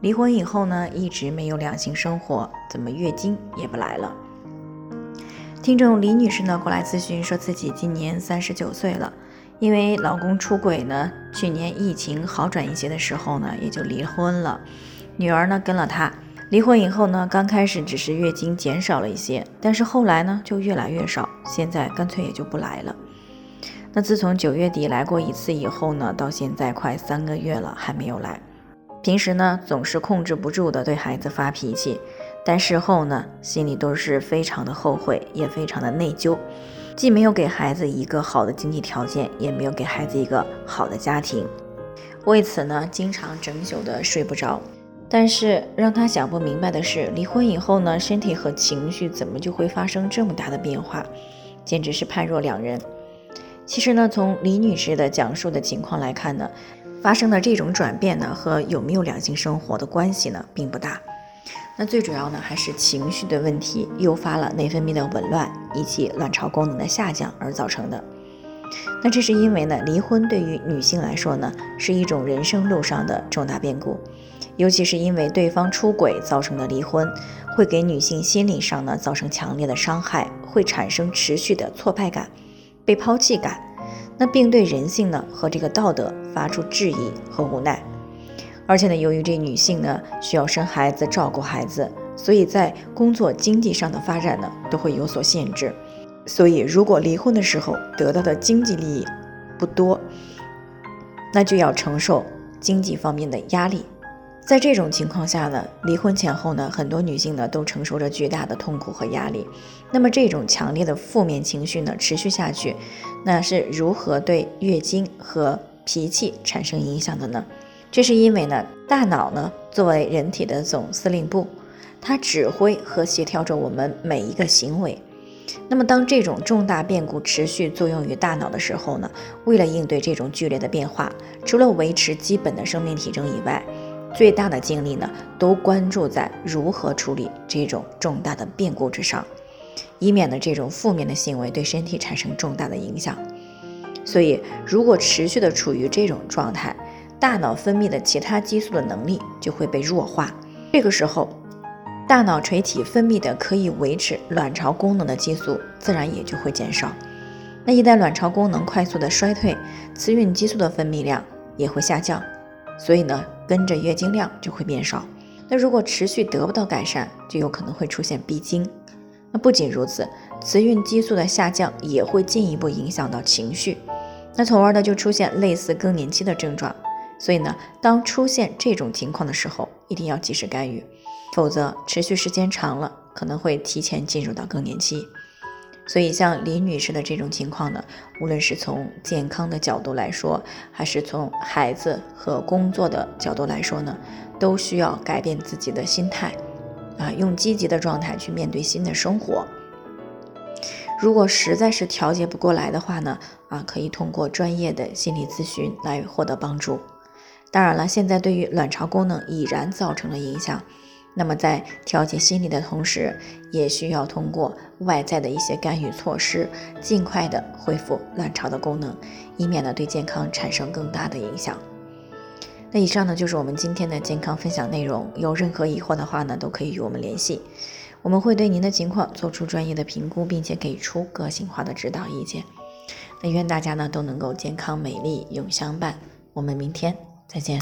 离婚以后呢，一直没有两性生活，怎么月经也不来了？听众李女士呢过来咨询，说自己今年三十九岁了，因为老公出轨呢，去年疫情好转一些的时候呢，也就离婚了。女儿呢跟了他，离婚以后呢，刚开始只是月经减少了一些，但是后来呢就越来越少，现在干脆也就不来了。那自从九月底来过一次以后呢，到现在快三个月了，还没有来。平时呢，总是控制不住的对孩子发脾气，但事后呢，心里都是非常的后悔，也非常的内疚，既没有给孩子一个好的经济条件，也没有给孩子一个好的家庭，为此呢，经常整宿的睡不着。但是让他想不明白的是，离婚以后呢，身体和情绪怎么就会发生这么大的变化，简直是判若两人。其实呢，从李女士的讲述的情况来看呢。发生的这种转变呢，和有没有两性生活的关系呢，并不大。那最主要呢，还是情绪的问题诱发了内分泌的紊乱以及卵巢功能的下降而造成的。那这是因为呢，离婚对于女性来说呢，是一种人生路上的重大变故，尤其是因为对方出轨造成的离婚，会给女性心理上呢造成强烈的伤害，会产生持续的挫败感、被抛弃感。那并对人性呢和这个道德发出质疑和无奈，而且呢，由于这女性呢需要生孩子、照顾孩子，所以在工作经济上的发展呢都会有所限制。所以，如果离婚的时候得到的经济利益不多，那就要承受经济方面的压力。在这种情况下呢，离婚前后呢，很多女性呢都承受着巨大的痛苦和压力。那么这种强烈的负面情绪呢持续下去，那是如何对月经和脾气产生影响的呢？这是因为呢，大脑呢作为人体的总司令部，它指挥和协调着我们每一个行为。那么当这种重大变故持续作用于大脑的时候呢，为了应对这种剧烈的变化，除了维持基本的生命体征以外，最大的精力呢，都关注在如何处理这种重大的变故之上，以免呢这种负面的行为对身体产生重大的影响。所以，如果持续的处于这种状态，大脑分泌的其他激素的能力就会被弱化。这个时候，大脑垂体分泌的可以维持卵巢功能的激素自然也就会减少。那一旦卵巢功能快速的衰退，雌孕激素的分泌量也会下降。所以呢，跟着月经量就会变少。那如果持续得不到改善，就有可能会出现闭经。那不仅如此，雌孕激素的下降也会进一步影响到情绪，那从而呢就出现类似更年期的症状。所以呢，当出现这种情况的时候，一定要及时干预，否则持续时间长了，可能会提前进入到更年期。所以，像李女士的这种情况呢，无论是从健康的角度来说，还是从孩子和工作的角度来说呢，都需要改变自己的心态，啊，用积极的状态去面对新的生活。如果实在是调节不过来的话呢，啊，可以通过专业的心理咨询来获得帮助。当然了，现在对于卵巢功能已然造成了影响。那么在调节心理的同时，也需要通过外在的一些干预措施，尽快的恢复卵巢的功能，以免呢对健康产生更大的影响。那以上呢就是我们今天的健康分享内容，有任何疑惑的话呢，都可以与我们联系，我们会对您的情况做出专业的评估，并且给出个性化的指导意见。那愿大家呢都能够健康美丽永相伴，我们明天再见。